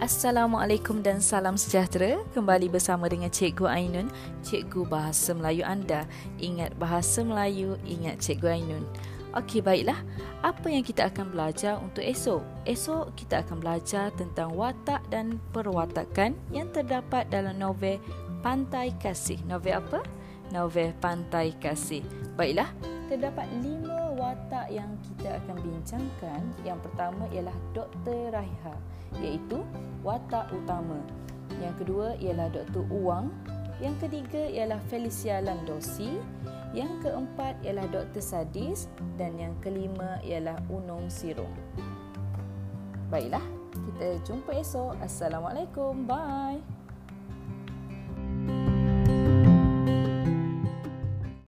Assalamualaikum dan salam sejahtera. Kembali bersama dengan Cikgu Ainun, Cikgu Bahasa Melayu anda. Ingat Bahasa Melayu, ingat Cikgu Ainun. Okey, baiklah. Apa yang kita akan belajar untuk esok? Esok kita akan belajar tentang watak dan perwatakan yang terdapat dalam novel Pantai Kasih. Novel apa? Novel Pantai Kasih. Baiklah, terdapat lima watak yang kita akan bincangkan. Yang pertama ialah Dr. Raiha iaitu watak utama. Yang kedua ialah Dr. Uang. Yang ketiga ialah Felicia Landosi. Yang keempat ialah Dr. Sadis dan yang kelima ialah Unum Sirong. Baiklah, kita jumpa esok. Assalamualaikum. Bye.